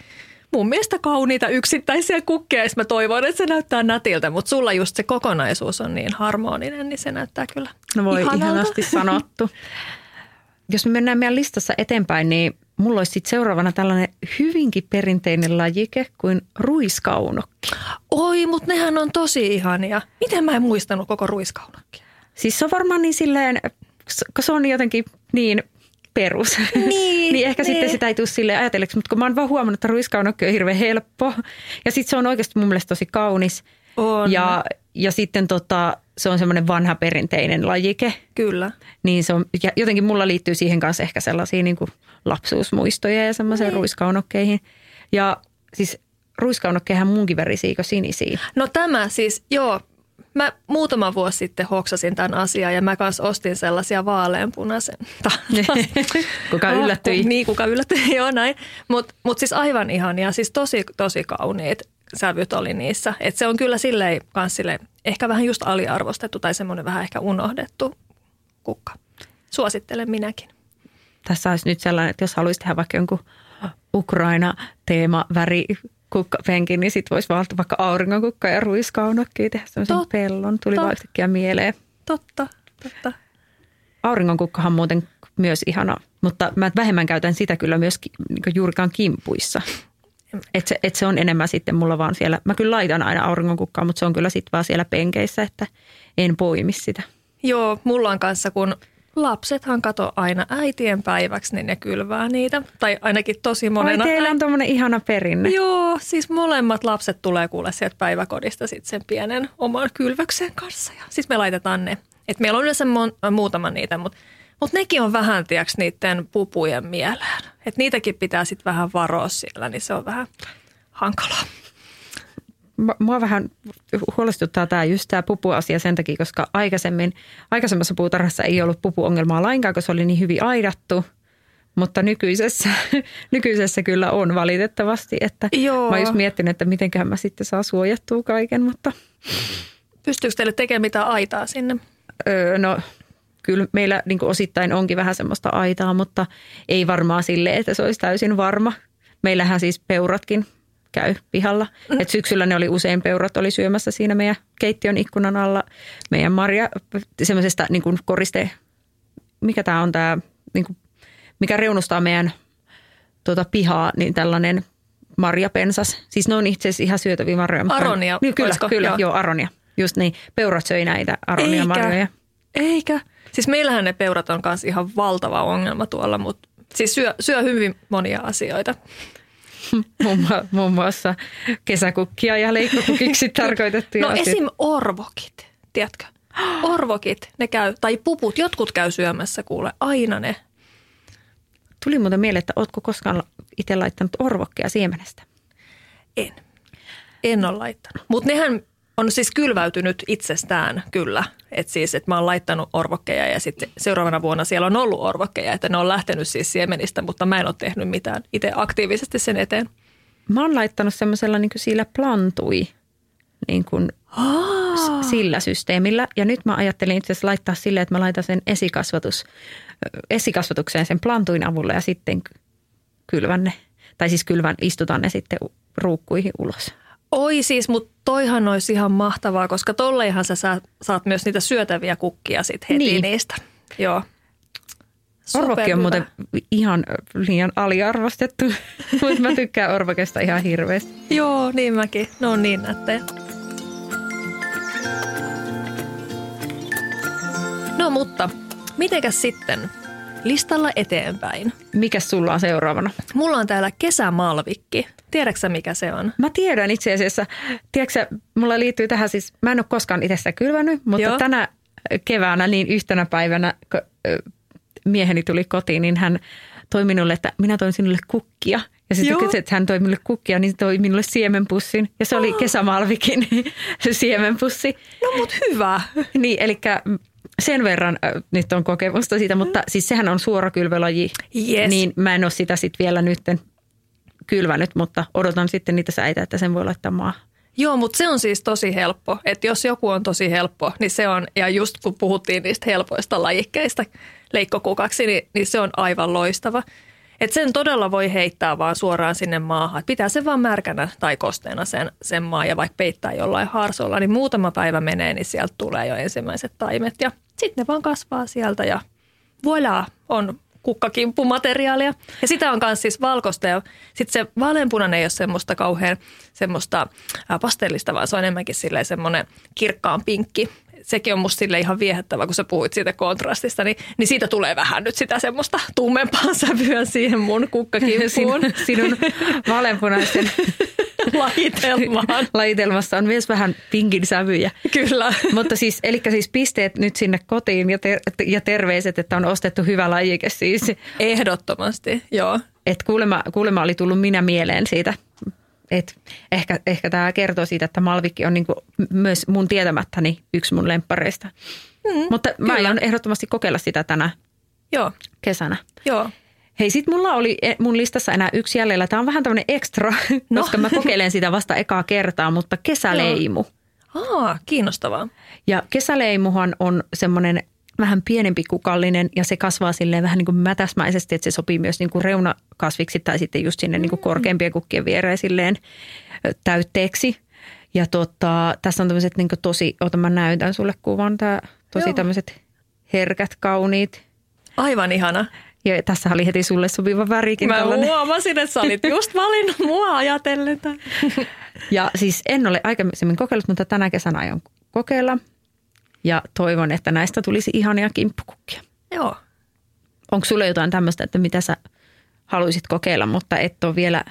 mun mielestä kauniita yksittäisiä kukkeja, ja mä toivon, että se näyttää nätiltä, mutta sulla just se kokonaisuus on niin harmoninen, niin se näyttää kyllä No voi ihanalta. ihanasti sanottu. Jos me mennään meidän listassa eteenpäin, niin mulla olisi sitten seuraavana tällainen hyvinkin perinteinen lajike kuin ruiskaunokki. Oi, mutta nehän on tosi ihania. Miten mä en muistanut koko ruiskaunokkia? Siis se on varmaan niin silleen, se on jotenkin niin perus. Niin, niin ehkä niin. sitten sitä ei tule sille ajatelleeksi, mutta kun mä oon vaan huomannut, että ruiskaunokki on hirveän helppo. Ja sitten se on oikeasti mun mielestä tosi kaunis. On. Ja, ja sitten tota, se on semmoinen vanha perinteinen lajike. Kyllä. Niin se on, ja jotenkin mulla liittyy siihen kanssa ehkä sellaisia niin kuin lapsuusmuistoja ja semmoiseen niin. ruiskaunokkeihin. Ja siis ruiskaunokkehan munkin värisiä sinisiä. No tämä siis, joo, mä muutama vuosi sitten hoksasin tämän asian ja mä kanssa ostin sellaisia vaaleanpunaisen. kuka yllättyi. niin, kuka yllättyi, joo näin. Mutta mut siis aivan ihania, siis tosi, tosi kauniit sävyt oli niissä. Et se on kyllä silleen, kans silleen, ehkä vähän just aliarvostettu tai semmoinen vähän ehkä unohdettu kukka. Suosittelen minäkin. Tässä olisi nyt sellainen, että jos haluaisi tehdä vaikka jonkun Ukraina-teema väri kukkapenkin, niin sitten voisi valita vaikka auringonkukka ja ruiskaunokki tehdä sellaisen Tot, pellon. Tuli vaikka mieleen. Totta, totta. Auringonkukkahan on muuten myös ihana, mutta mä vähemmän käytän sitä kyllä myös niin juurikaan kimpuissa. Että se, et se on enemmän sitten mulla vaan siellä, mä kyllä laitan aina auringonkukkaa, mutta se on kyllä sitten vaan siellä penkeissä, että en poimi sitä. Joo, mulla on kanssa, kun lapsethan kato aina äitien päiväksi, niin ne kylvää niitä. Tai ainakin tosi monena. Ai teillä on tuommoinen ihana perinne. Joo, siis molemmat lapset tulee kuule sieltä päiväkodista sitten sen pienen oman kylväksen kanssa. Ja sitten me laitetaan ne. Et meillä on yleensä mon- muutama niitä, mutta mut nekin on vähän, tiiäks, niiden pupujen mieleen. Et niitäkin pitää sitten vähän varoa siellä, niin se on vähän hankalaa mua vähän huolestuttaa tämä just tämä pupuasia sen takia, koska aikaisemmin, aikaisemmassa puutarhassa ei ollut pupuongelmaa lainkaan, koska se oli niin hyvin aidattu. Mutta nykyisessä, nykyisessä kyllä on valitettavasti, että Joo. mä just miettinyt, että mitenköhän mä sitten saa suojattua kaiken, mutta... Pystyykö teille tekemään mitään aitaa sinne? Öö, no kyllä meillä niin osittain onkin vähän semmoista aitaa, mutta ei varmaan sille, että se olisi täysin varma. Meillähän siis peuratkin käy pihalla. Mm. Et syksyllä ne oli usein peurat oli syömässä siinä meidän keittiön ikkunan alla. Meidän Marja semmoisesta niin kuin koriste, mikä tämä on tämä, niin kuin, mikä reunustaa meidän tuota, pihaa, niin tällainen marjapensas. Siis ne on itse asiassa ihan syötäviä marjoja. Aronia, niin, Kyllä, olisiko? kyllä joo. joo, aronia. Just niin, peurat söi näitä aronia marjoja. Eikä. Siis meillähän ne peurat on myös ihan valtava ongelma tuolla, mutta siis syö, syö hyvin monia asioita. muun muassa kesäkukkia ja leikkokukiksi tarkoitettuja No esim. orvokit, tiedätkö? Orvokit, ne käy, tai puput, jotkut käy syömässä kuule, aina ne. Tuli muuten mieleen, että ootko koskaan itse laittanut orvokkeja siemenestä? En. En ole laittanut. Mutta nehän on siis kylväytynyt itsestään kyllä. Että siis, että mä oon laittanut orvokkeja ja sitten seuraavana vuonna siellä on ollut orvokkeja, että ne on lähtenyt siis siemenistä, mutta mä en ole tehnyt mitään itse aktiivisesti sen eteen. Mä oon laittanut semmoisella niin sillä plantui niin kuin sillä systeemillä. Ja nyt mä ajattelin itse asiassa laittaa sille, että mä laitan sen esikasvatus, esikasvatukseen sen plantuin avulla ja sitten kylvän ne. Tai siis kylvän, istutan ne sitten ruukkuihin ulos. Oi siis, mutta toihan olisi ihan mahtavaa, koska tolleihan sä saat, myös niitä syötäviä kukkia sit heti Niin. niistä. Joo. Orvokki on muuten ihan liian aliarvostettu, mutta mä tykkään orvokesta ihan hirveästi. Joo, niin mäkin. Ne on niin nättejä. No mutta, mitenkäs sitten? Listalla eteenpäin. Mikä sulla on seuraavana? Mulla on täällä kesämalvikki. Tiedätkö mikä se on? Mä tiedän itse asiassa, tiedätkö, mulla liittyy tähän siis, mä en ole koskaan itse sitä kylvänyt, mutta Joo. Tänä keväänä niin yhtenä päivänä, kun mieheni tuli kotiin, niin hän toi minulle, että minä toin sinulle kukkia. Ja sitten kun että hän toi minulle kukkia, niin se toi minulle siemenpussin. Ja se oli kesämalvikin se siemenpussi. No mut hyvä. Niin, eli sen verran ö, nyt on kokemusta siitä, mutta siis sehän on suora kylvölaji. Yes. Niin mä en ole sitä sitten vielä nytten kylvänyt, mutta odotan sitten niitä säitä, että sen voi laittaa maahan. Joo, mutta se on siis tosi helppo. Että jos joku on tosi helppo, niin se on, ja just kun puhuttiin niistä helpoista lajikkeista leikkokukaksi, niin, niin se on aivan loistava. Et sen todella voi heittää vaan suoraan sinne maahan. Et pitää se vaan märkänä tai kosteena sen, sen maa ja vaikka peittää jollain harsolla, niin muutama päivä menee, niin sieltä tulee jo ensimmäiset taimet. Ja sitten ne vaan kasvaa sieltä ja voilà, on kukkakimppumateriaalia. Ja sitä on myös siis valkoista ja sitten se vaaleanpunainen ei ole semmoista kauhean semmoista pastellista, vaan se on enemmänkin semmoinen kirkkaan pinkki. Sekin on musta sille ihan viehättävä, kun sä puhuit siitä kontrastista, niin, niin siitä tulee vähän nyt sitä semmoista tummempaa sävyä siihen mun kukkakimppuun Sinun, sinun vaaleanpunaisen lajitelmaan. lajitelmassa on myös vähän pinkin sävyjä. Kyllä. Mutta siis, eli siis pisteet nyt sinne kotiin ja, ter- ja terveiset, että on ostettu hyvä lajike siis. Ehdottomasti, joo. Että kuulemma, kuulemma oli tullut minä mieleen siitä. Et ehkä, ehkä tämä kertoo siitä, että Malvikki on niinku myös mun tietämättäni yksi mun lemppareista. Mm, Mutta mä kyllä. aion ehdottomasti kokeilla sitä tänä Joo, kesänä. joo. Hei, sit mulla oli e- mun listassa enää yksi jäljellä. Tämä on vähän tämmöinen ekstra, No. koska mä kokeilen sitä vasta ekaa kertaa, mutta kesäleimu. Aa, kiinnostavaa. Ja kesäleimuhan on semmoinen vähän pienempi kukallinen ja se kasvaa silleen vähän niin kuin mätäsmäisesti, että se sopii myös niin kuin reunakasviksi tai sitten just sinne niin kuin korkeampien kukkien viereen silleen täytteeksi. Ja tota, tässä on tämmöiset niin kuin tosi, ota mä näytän sulle kuvan, tää, tosi Joo. tämmöiset herkät, kauniit. Aivan ihana. Ja tässä oli heti sulle sopiva värikin. Mä tällainen. huomasin, että sä olit just valinnut mua ajatellen. Ja siis en ole aikaisemmin kokeillut, mutta tänä kesänä aion kokeilla. Ja toivon, että näistä tulisi ihania kimppukukkia. Joo. Onko sulle jotain tämmöistä, että mitä sä haluaisit kokeilla, mutta et ole vielä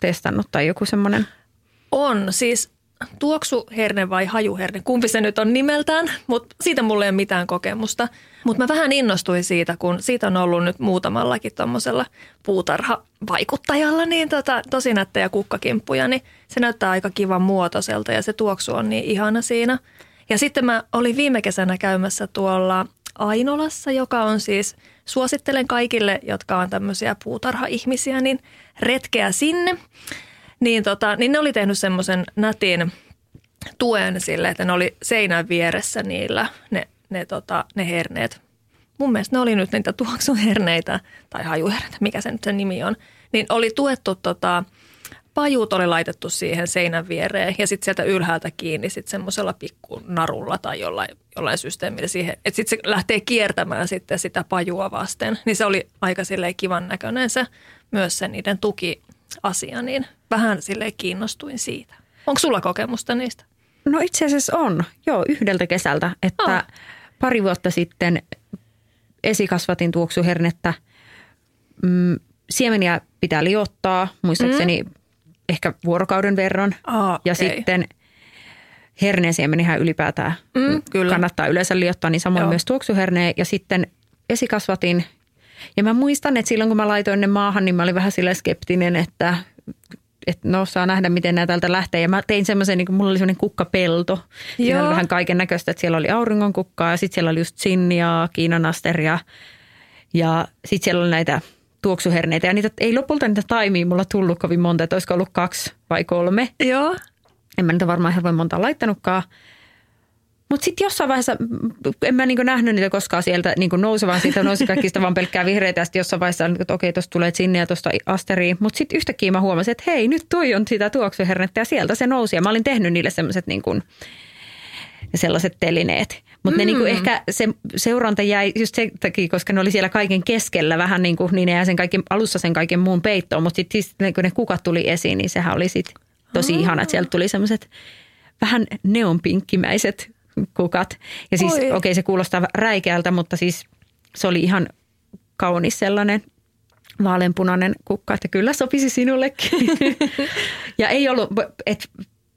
testannut tai joku semmoinen? On siis tuoksuherne vai hajuherne, kumpi se nyt on nimeltään, mutta siitä mulla ei ole mitään kokemusta. Mutta mä vähän innostuin siitä, kun siitä on ollut nyt muutamallakin tuommoisella puutarhavaikuttajalla niin tota, tosi nättejä kukkakimppuja, niin se näyttää aika kivan muotoiselta ja se tuoksu on niin ihana siinä. Ja sitten mä olin viime kesänä käymässä tuolla Ainolassa, joka on siis, suosittelen kaikille, jotka on tämmöisiä puutarha-ihmisiä, niin retkeä sinne. Niin, tota, niin ne oli tehnyt semmoisen nätin tuen sille, että ne oli seinän vieressä niillä ne, ne, tota, ne herneet. Mun mielestä ne oli nyt niitä tuoksuherneitä tai hajuherneitä, mikä se nyt se nimi on. Niin oli tuettu tota, pajut oli laitettu siihen seinän viereen ja sitten sieltä ylhäältä kiinni sitten semmoisella pikkunarulla tai jollain, jollain systeemillä siihen. Että sitten se lähtee kiertämään sitten sitä pajua vasten. Niin se oli aika silleen kivan näköinen se myös se niiden tukiasia, niin vähän silleen kiinnostuin siitä. Onko sulla kokemusta niistä? No itse asiassa on, joo, yhdeltä kesältä, että Ah. pari vuotta sitten esikasvatin tuoksuhernettä. Mm, siemeniä pitää liottaa, muistaakseni mm. Ehkä vuorokauden verran. Aa, ja okei. sitten herneensiemenihän ylipäätään Mm, kyllä. kannattaa yleensä liottaa, niin samoin Joo. myös tuoksuherneen ja sitten esikasvatin. Ja mä muistan, että silloin kun mä laitoin ne maahan, niin mä olin vähän sillä skeptinen, että, että no saa nähdä, miten nämä täältä lähtee. Ja mä tein semmoisen, niin kuin mulla oli semmoinen kukkapelto. Siinä Joo. oli vähän kaiken näköistä, että siellä oli auringonkukkaa ja sitten siellä oli just sinniaa, kiinanasteria ja sitten siellä oli näitä tuoksuherneitä. Ja niitä ei lopulta niitä taimia mulla tullut kovin monta, että olisiko ollut kaksi vai kolme. Joo. En mä niitä varmaan hirveän monta laittanutkaan. Mutta sitten jossain vaiheessa, en mä niinku nähnyt niitä koskaan sieltä niinku nousevan, siitä nousi kaikista vaan pelkkää vihreitä. Ja sitten jossain vaiheessa, että okei, tuosta tulee sinne ja tuosta asteriin. Mutta sitten yhtäkkiä mä huomasin, että hei, nyt toi on sitä tuoksuhernettä ja sieltä se nousi. Ja mä olin tehnyt niille semmoiset niinku, sellaiset telineet. Mutta mm. ne niinku ehkä se seuranta jäi just sen takia, koska ne oli siellä kaiken keskellä vähän niin kuin, niin ne jäi sen kaiken, alussa sen kaiken muun peittoon. Mutta sitten kun ne kukat tuli esiin, niin sehän oli sitten tosi ihana, että sieltä tuli semmoiset vähän neonpinkkimäiset kukat. Ja siis okei, okay, se kuulostaa räikeältä, mutta siis se oli ihan kaunis sellainen vaaleanpunainen kukka, että kyllä sopisi sinullekin. ja ei ollut, et,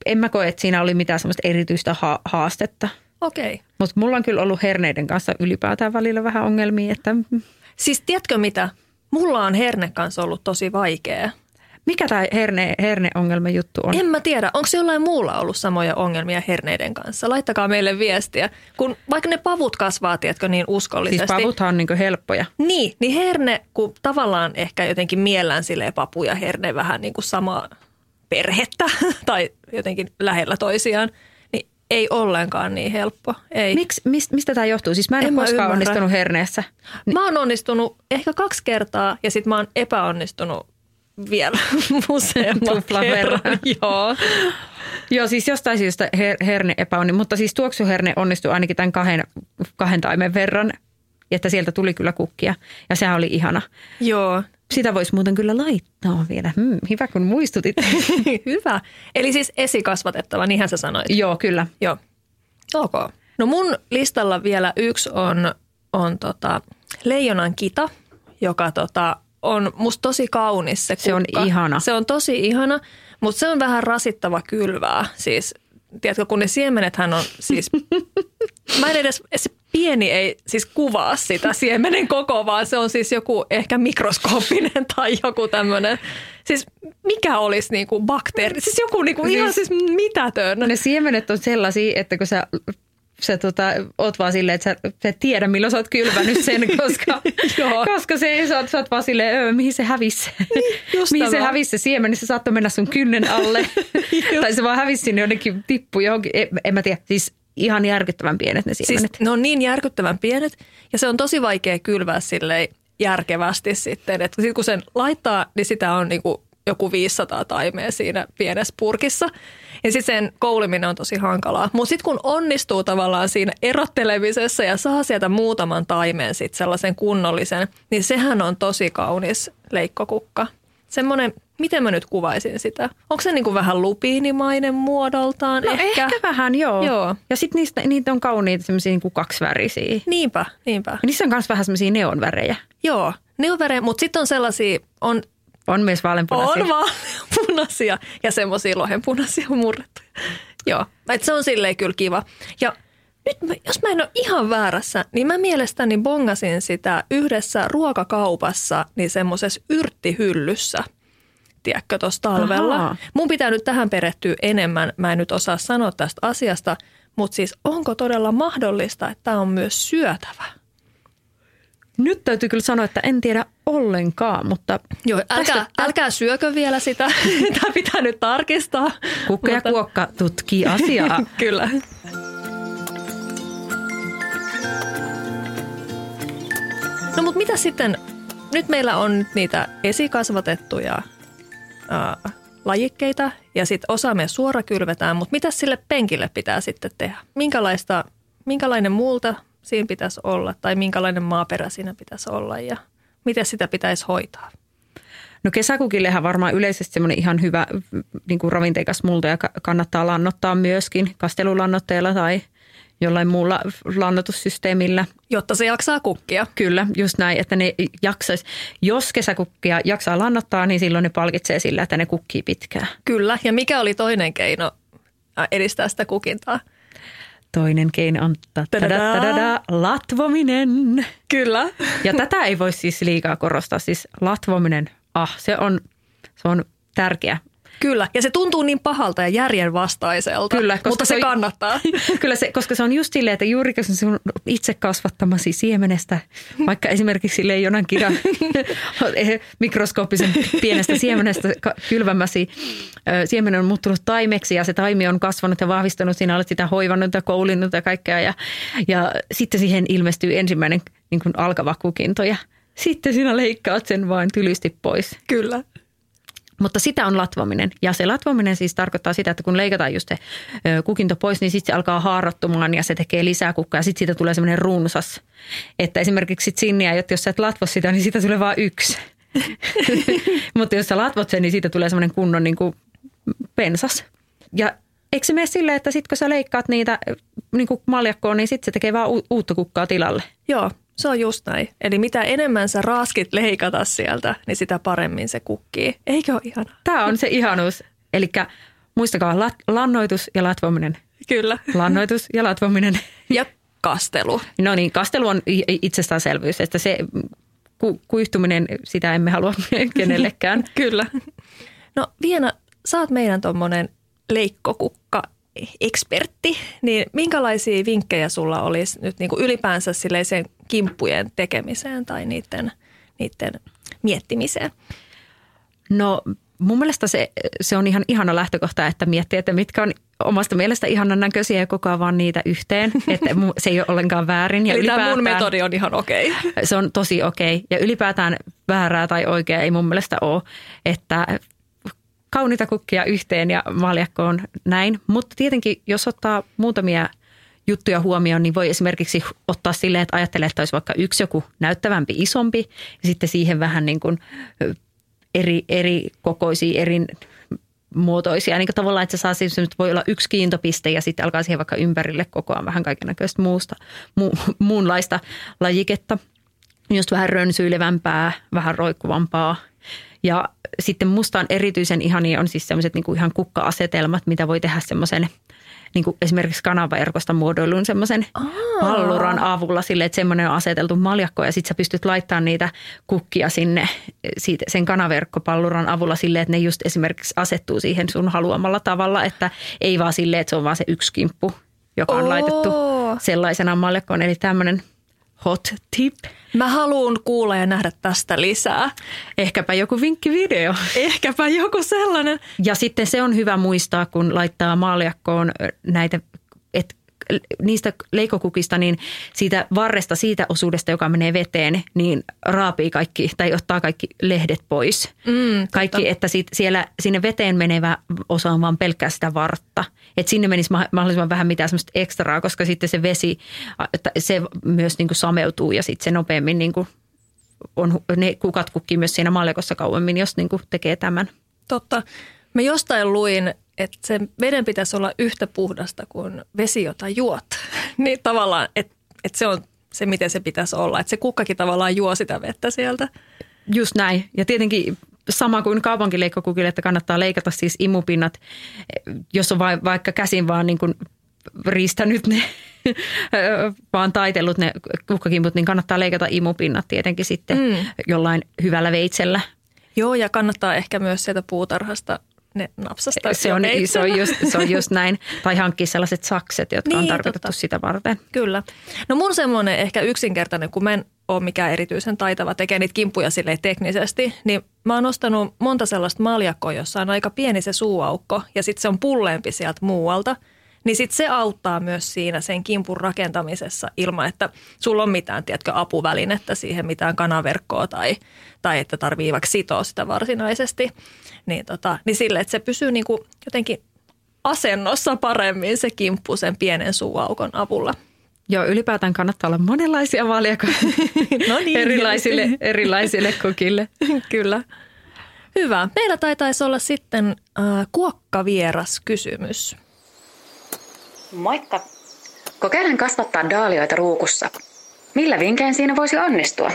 en mä koe, että siinä oli mitään semmoista erityistä ha- haastetta. Okei. Okay. Mutta mulla on kyllä ollut herneiden kanssa ylipäätään välillä vähän ongelmia, että Siis tiedätkö mitä? Mulla on herne kanssa ollut tosi vaikea. mikä tämä herne, herneongelma juttu on? En mä tiedä, onko jollain muulla ollut samoja ongelmia herneiden kanssa? Laittakaa meille viestiä. Kun vaikka ne pavut kasvaa, tiedätkö, niin uskollisesti. siis pavuthan on niinku helppoja. Niin, niin herne, kun tavallaan ehkä jotenkin miellään silleen papu ja herne vähän niin kuin samaa perhettä tai jotenkin lähellä toisiaan, niin ei ollenkaan niin helppo. Ei. Miksi, mist, mistä tämä johtuu? Siis mä en, En ole koskaan ymmärrä. onnistunut herneessä. Mä oon onnistunut ehkä kaksi kertaa ja sitten mä oon epäonnistunut vielä useamman kerran. Joo. Joo, siis jostain syystä her, herne epäonni, mutta siis tuoksuherne onnistui ainakin tämän kahden, kahden taimen verran, että sieltä tuli kyllä kukkia ja sehän oli ihana. Joo. Sitä voisi muuten kyllä laittaa vielä. Hmm, hyvä kun muistutit. Hyvä. Eli siis esikasvatettava, niinhän sä sanoit. Joo, kyllä. Joo. Ok. No mun listalla vielä yksi on, on tota leijonan kita, joka tota, on musta tosi kaunis se Se on ihana. Se on tosi ihana, mutta se on vähän rasittava kylvää. Siis, tiedätkö, kun ne siemenethän on siis, mä en edes, pieni ei siis kuvaa sitä siemenen koko, vaan se on siis joku ehkä mikroskooppinen tai joku tämmöinen. Siis mikä olisi niinku bakteeri? Siis joku niinku siis, ihan siis mitätön. Ne siemenet on sellaisia, että kun sä sä tota, oot vaan silleen, että sä, sä et tiedä milloin sä oot kylvänyt sen, koska, Joo. koska se, sä, oot, sä oot vaan silleen, öö, mihin se hävisi. just mihin se hävisi se siemen, niin se saattoi mennä sun kynnen alle. tai se vaan hävisi sinne jonnekin, tippu johonkin, en, en mä tiedä, siis ihan järkyttävän pienet ne Siis siemenet. ne on niin järkyttävän pienet ja se on tosi vaikea kylvää silleen järkevästi sitten. Että sit kun sen laittaa, niin sitä on niinku joku 500 taimea siinä pienessä purkissa. Ja sitten sen kouliminen on tosi hankalaa. Mutta sitten kun onnistuu tavallaan siinä erottelemisessa ja saa sieltä muutaman taimeen sitten sellaisen kunnollisen, niin sehän on tosi kaunis leikkokukka. Semmoinen, miten mä nyt kuvaisin sitä? Onko se niinku vähän lupiinimainen muodoltaan? No ehkä, ehkä vähän, joo. Joo. Ja sitten niistä, niitä on kauniita semmoisia niin kaksivärisiä. Niinpä, niinpä. Ja niissä on myös vähän semmoisia neonvärejä. Joo, ne on vere, mutta sitten on sellaisia, on, On myös vaaleanpunaisia. on vaaleanpunaisia ja semmoisia lohenpunaisia murrettuja. Joo, et se on silleen kyllä kiva. Ja nyt mä, jos mä en ole ihan väärässä, niin mä mielestäni bongasin sitä yhdessä ruokakaupassa niin semmoisessa yrttihyllyssä. Tiedätkö, tuossa talvella. Ahaa. Mun pitää nyt tähän perehtyä enemmän. Mä en nyt osaa sanoa tästä asiasta, mutta siis onko todella mahdollista, että tämä on myös syötävä? Nyt täytyy kyllä sanoa, että en tiedä ollenkaan, mutta Joo, älkää, Tästä- älkää syökö vielä sitä. Tämä pitää nyt tarkistaa. kukka ja Mutta- kuokka tutkii asiaa. Kyllä. No mutta mitä sitten, nyt meillä on niitä esikasvatettuja lajikkeita ja sitten osa me suorakylvetään, mutta mitä sille penkille pitää sitten tehdä? Minkälaista, minkälainen multa siinä pitäisi olla tai minkälainen maaperä siinä pitäisi olla ja miten sitä pitäisi hoitaa? No kesäkukillehän varmaan yleisesti semmoinen ihan hyvä niin kuin ravinteikas multa ja ka- kannattaa lannottaa myöskin kastelulannoitteella tai jollain muulla lannotussysteemillä. Jotta se jaksaa kukkia. Kyllä, just näin, että ne jaksais. Jos kesäkukkia jaksaa lannottaa, niin silloin ne palkitsee sillä, että ne kukkii pitkään. Kyllä, ja mikä oli toinen keino, edistää sitä kukintaa? Toinen keino on ta-da-da-da-da, latvominen. Kyllä. Ja tätä ei voi siis liikaa korostaa. Siis latvominen, ah, se on, se on tärkeä Kyllä, ja se tuntuu niin pahalta ja järjenvastaiselta, Kyllä, koska mutta se, se kannattaa. Kyllä, se, koska se on just silleen, että juuri kun sun itse kasvattamasi siemenestä, vaikka esimerkiksi leijonan kirja mikroskooppisen pienestä siemenestä kylvämäsi, siemen on muuttunut taimeksi ja se taimi on kasvanut ja vahvistunut, siinä olet sitä hoivannut ja koulinnut ja kaikkea ja, ja sitten siihen ilmestyy ensimmäinen niin kuin alkava kukinto ja sitten sinä leikkaat sen vain tylysti pois. Kyllä. Mutta sitä on latvominen. Ja se latvominen siis tarkoittaa sitä, että kun leikataan just se kukinto pois, niin sitten se alkaa haarottumaan ja se tekee lisää kukkaa ja sitten siitä tulee semmoinen runsas. Että esimerkiksi sinniä, että jos sä et latvo sitä, niin siitä tulee vain yksi. Mutta jos sä latvot sen, niin siitä tulee semmoinen kunnon niin kuin pensas. Ja eikö se mene silleen, että sitten kun sä leikkaat niitä niin kuin maljakkoon, niin sitten se tekee vaan uutta kukkaa tilalle? Joo, se on just näin. Eli mitä enemmän sä raskit leikata sieltä, niin sitä paremmin se kukkii. Eikö ole ihanaa? Tämä on se ihanuus. Eli muistakaa lannoitus ja latvominen. Kyllä. Lannoitus ja latvominen. Ja kastelu. No niin, kastelu on itsestäänselvyys, että se ku, kuihtuminen, sitä emme halua kenellekään. Kyllä. No Viena, sä oot meidän tuommoinen leikkokukka ekspertti, niin minkälaisia vinkkejä sulla olisi nyt niin kuin ylipäänsä sen kimppujen tekemiseen tai niiden, niiden miettimiseen? No mun mielestä se, se on ihan ihana lähtökohta, että miettii, että mitkä on omasta mielestä ihanan näköisiä ja koko vaan niitä yhteen. Että se ei ole ollenkaan väärin. Ja Eli tämä mun metodi on ihan okei. Okay. Se on tosi okei. Okay. Ja ylipäätään väärää tai oikea ei mun mielestä ole. Että kauniita kukkia yhteen ja maljakkoon näin. Mutta tietenkin, jos ottaa muutamia juttuja huomioon, niin voi esimerkiksi ottaa silleen, että ajattelee, että olisi vaikka yksi joku näyttävämpi, isompi ja sitten siihen vähän niin kuin eri, eri kokoisia, eri muotoisia. Niin kuin tavallaan, että se saa siis, nyt voi olla yksi kiintopiste ja sitten alkaa siihen vaikka ympärille kokoa vähän kaikenlaista muusta, mu, muunlaista lajiketta. Just vähän rönsyilevämpää, vähän roikkuvampaa. Ja sitten musta on erityisen ihania on siis semmoiset niin ihan kukka-asetelmat, mitä voi tehdä semmoisen niin kuin esimerkiksi kanavaerkosta muodoilun semmoisen palluran avulla sille, että semmoinen on aseteltu maljakko ja sitten sä pystyt laittamaan niitä kukkia sinne siitä, sen kanaverkkopalluran avulla sille, että ne just esimerkiksi asettuu siihen sun haluamalla tavalla, että ei vaan silleen, että se on vaan se yksi kimppu, joka on oh. laitettu sellaisena maljakkoon. Eli tämmöinen – hot tip. Mä haluan kuulla ja nähdä tästä lisää. Ehkäpä joku vinkkivideo. Ehkäpä joku sellainen. Ja sitten se on hyvä muistaa, kun laittaa maaljakkoon näitä, niistä leikokukista, niin siitä varresta, siitä osuudesta, joka menee veteen, niin raapii kaikki tai ottaa kaikki lehdet pois. Mm, kaikki, että sit siellä, sinne veteen menevä osa on vaan pelkkää sitä vartta. Että sinne menisi mahdollisimman vähän mitään semmoista ekstraa, koska sitten se vesi, se myös niin kuin sameutuu ja sitten se nopeammin niin kuin on, ne kukat kukkii myös siinä maljakossa kauemmin, jos niin kuin tekee tämän. Totta. Mä jostain luin, että sen veden pitäisi olla yhtä puhdasta kuin vesi, jota juot. niin tavallaan, että, että se on se, miten se pitäisi olla. Että se kukkakin tavallaan juo sitä vettä sieltä. Just näin. Ja tietenkin sama kuin kaupunkileikkokukille, että kannattaa leikata siis imupinnat, jos on vaikka käsin vaan niin kuin riistänyt ne, vaan taitellut ne kukkakimput, niin kannattaa leikata imupinnat tietenkin sitten mm. jollain hyvällä veitsellä. Joo, ja kannattaa ehkä myös sieltä puutarhasta ne napsastaa. Se on, se, on just, se on just näin. Tai hankkia sellaiset sakset, jotka niin, on tarkoitettu totta. sitä varten. Kyllä. No mun semmoinen ehkä yksinkertainen, kun mä en ole mikään erityisen taitava tekee niitä kimppuja sille teknisesti, niin mä oon ostanut monta sellaista maljakkoa, jossa on aika pieni se suuaukko ja sitten se on pulleempi sieltä muualta – niin sit se auttaa myös siinä sen kimpun rakentamisessa ilman, että sulla on mitään, tiedätkö, apuvälinettä siihen, mitään kanaverkkoa tai, tai että tarvii vaikka sitoa sitä varsinaisesti. Niin, tota, niin sille, että se pysyy niin kuin jotenkin asennossa paremmin se kimppu sen pienen suuaukon avulla. Joo, ylipäätään kannattaa olla monenlaisia valjakoja no niin, erilaisille, erilaisille kokille. Kyllä. Hyvä. Meillä taitaisi olla sitten äh, kuokkavieras kysymys. Moikka! Kokeilen kasvattaa daalioita ruukussa. Millä vinkein siinä voisi onnistua?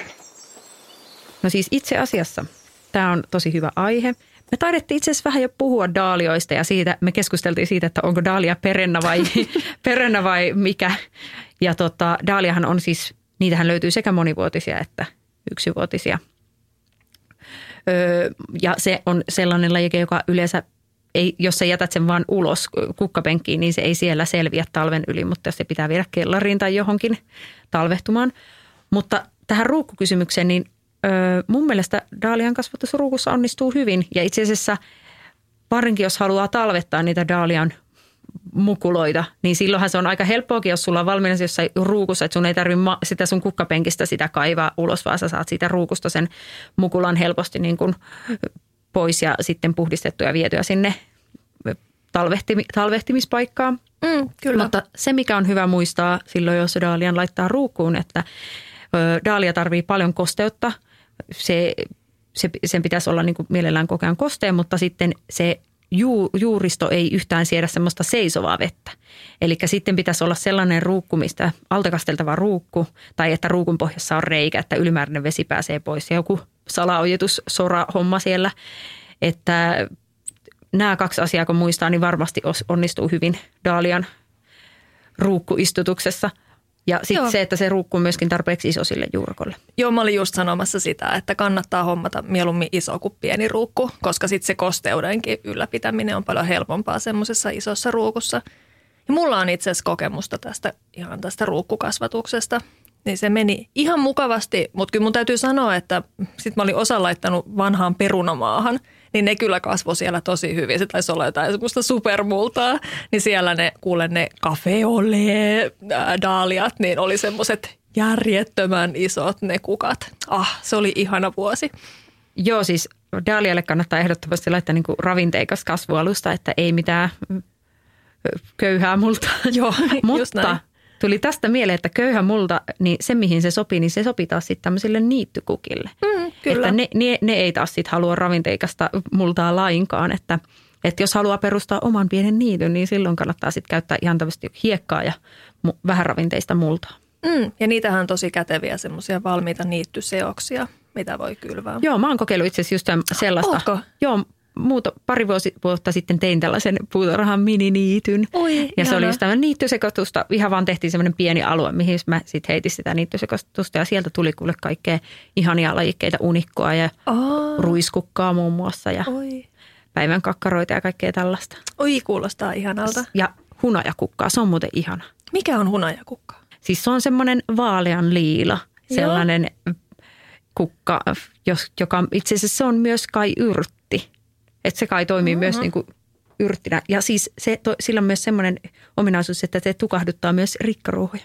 No siis itse asiassa tämä on tosi hyvä aihe. me taidettiin itse asiassa vähän jo puhua daalioista ja siitä, me keskusteltiin siitä, että onko daalia perennä vai, perennä vai mikä. Ja tota, daaliahan on siis, niitähän löytyy sekä monivuotisia että yksivuotisia. Öö, ja se on sellainen lajike, joka yleensä ei, jos sä jätät sen vaan ulos kukkapenkkiin, niin se ei siellä selviä talven yli, mutta se pitää viedä kellariin tai johonkin talvehtumaan. Mutta tähän ruukkukysymykseen, niin ö, mun mielestä daalian kasvatus ruukussa onnistuu hyvin. Ja itse asiassa varinkin, jos haluaa talvettaa niitä daalian mukuloita, niin silloinhan se on aika helppoakin, jos sulla on valmiina jossain ruukussa, että sun ei tarvitse sitä sun kukkapenkistä sitä kaivaa ulos, vaan sä saat siitä ruukusta sen mukulan helposti niin kuin pois ja sitten puhdistettua ja vietyä sinne talvehtimi, talvehtimispaikkaan. Mm, kyllä. Mutta se, mikä on hyvä muistaa silloin, jos daalian laittaa ruukkuun, että daalia tarvii paljon kosteutta. Se, se, sen pitäisi olla niin kuin mielellään koko ajan kosteen, mutta sitten se juu, juuristo ei yhtään siedä semmoista seisovaa vettä. Eli sitten pitäisi olla sellainen ruukku, mistä altakasteltava ruukku, tai että ruukun pohjassa on reikä, että ylimääräinen vesi pääsee pois. Ja joku salaojitus, sora homma siellä, että nämä kaksi asiaa kun muistaa, niin varmasti onnistuu hyvin Daalian ruukkuistutuksessa. Ja sitten se, että se ruukku on myöskin tarpeeksi iso sille juurakolle. Joo, mä olin just sanomassa sitä, että kannattaa hommata mieluummin iso kuin pieni ruukku, koska sitten se kosteudenkin ylläpitäminen on paljon helpompaa semmoisessa isossa ruukussa. Ja mulla on itse asiassa kokemusta tästä ihan tästä ruukkukasvatuksesta. Niin se meni ihan mukavasti, mutta kyllä mun täytyy sanoa, että sitten mä olin osa laittanut vanhaan perunamaahan, niin ne kyllä kasvoi siellä tosi hyvin. Se taisi olla jotain semmoista supermultaa, niin siellä ne, kuulen ne kafeole daaliat, niin oli semmoiset järjettömän isot ne kukat. Ah, se oli ihana vuosi. Joo, siis daalialle kannattaa ehdottomasti laittaa niin ravinteikas kasvualusta, että ei mitään köyhää multaa. Joo, Mutta tuli tästä mieleen, että köyhä multa, niin se mihin se sopii, niin se sopii taas sitten tämmöisille niittykukille. Mm, kyllä. Että ne, ne, ne ei taas sitten halua ravinteikasta multaa lainkaan, että, että jos haluaa perustaa oman pienen niityn, niin silloin kannattaa sitten käyttää ihan tämmöistä hiekkaa ja vähän ravinteista multaa. Mm, ja niitähän on tosi käteviä semmoisia valmiita niittyseoksia, mitä voi kylvää. Joo, mä oon kokeillut itse asiassa just sellaista. Ootko? Joo, muuta, pari vuosi, vuotta sitten tein tällaisen puutarhan mininiityn. Oi, ja se oli just tämmöinen niittysekoitusta. Ihan vaan tehtiin semmoinen pieni alue, mihin mä sitten heitin sitä niittysekoitusta. Ja sieltä tuli kuule kaikkea ihania lajikkeita, unikkoa ja oh. ruiskukkaa muun muassa. Ja Oi. päivän kakkaroita ja kaikkea tällaista. Oi, kuulostaa ihanalta. Ja hunajakukkaa, se on muuten ihana. Mikä on hunajakukka? Siis se on semmoinen vaalean liila, sellainen Joo. kukka, joka itse asiassa se on myös kai yrtti. Että se kai toimii mm-hmm. myös niin kuin yrttinä. Ja siis se, to, sillä on myös semmoinen ominaisuus, että se tukahduttaa myös rikkaruohoja.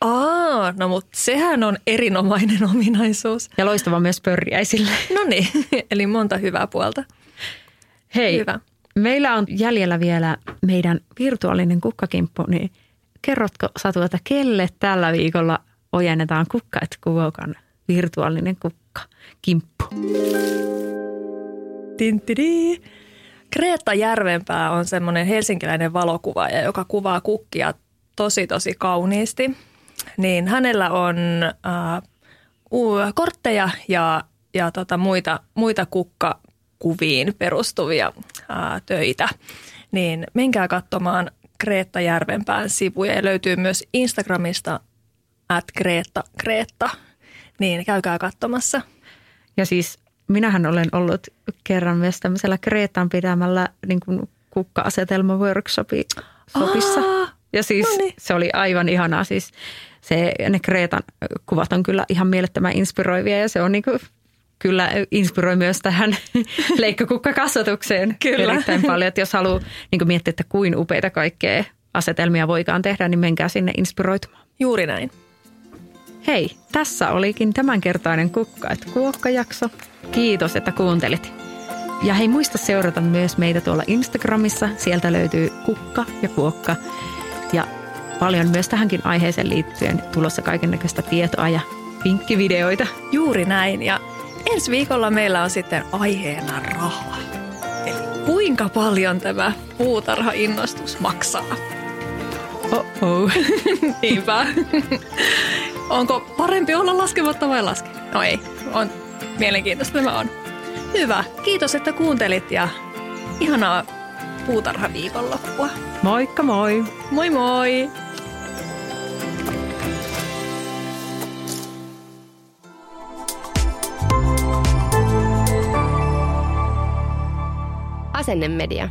Aa, no mutta sehän on erinomainen ominaisuus. Ja loistava myös pörjäisille. No niin, eli monta hyvää puolta. Hei, Hyvä. meillä on jäljellä vielä meidän virtuaalinen kukkakimppu, niin kerrotko Satu, että kelle tällä viikolla ojennetaan kukka, että virtuaalinen kukkakimppu? Tintidi. Kreetta Järvenpää on semmoinen helsinkiläinen valokuvaaja, joka kuvaa kukkia tosi tosi kauniisti. Niin hänellä on äh, kortteja ja, ja tota muita, muita kukkakuviin perustuvia äh, töitä. Niin menkää katsomaan Kreetta Järvenpään sivuja ja löytyy myös Instagramista at Kreetta, Kreetta. Niin käykää katsomassa. Ja siis minähän olen ollut kerran myös tämmöisellä Kreetan pidämällä niin kuin kukka-asetelma workshopissa. Ja siis no niin. se oli aivan ihanaa. Siis se, ne Kreetan kuvat on kyllä ihan mielettömän inspiroivia ja se on niin kuin, kyllä inspiroi myös tähän leikkakukkakasvatukseen kyllä. erittäin paljon. Että jos haluaa niin miettiä, että kuin upeita kaikkea asetelmia voikaan tehdä, niin menkää sinne inspiroitumaan. Juuri näin. Hei, tässä olikin tämänkertainen Kukka et Kuokka-jakso. Kiitos, että kuuntelit. Ja hei, muista seurata myös meitä tuolla Instagramissa. Sieltä löytyy Kukka ja Kuokka. Ja paljon myös tähänkin aiheeseen liittyen tulossa kaikennäköistä tietoa ja vinkkivideoita. Juuri näin. Ja ensi viikolla meillä on sitten aiheena raha. Eli kuinka paljon tämä puutarha-innostus maksaa? Oh-oh. Niinpä. Onko parempi olla laskematta vai laske? No ei, on mielenkiintoista tämä on. Hyvä. Kiitos, että kuuntelit ja ihanaa puutarhaviikonloppua. Moikka moi! Moi moi! Asennemedia.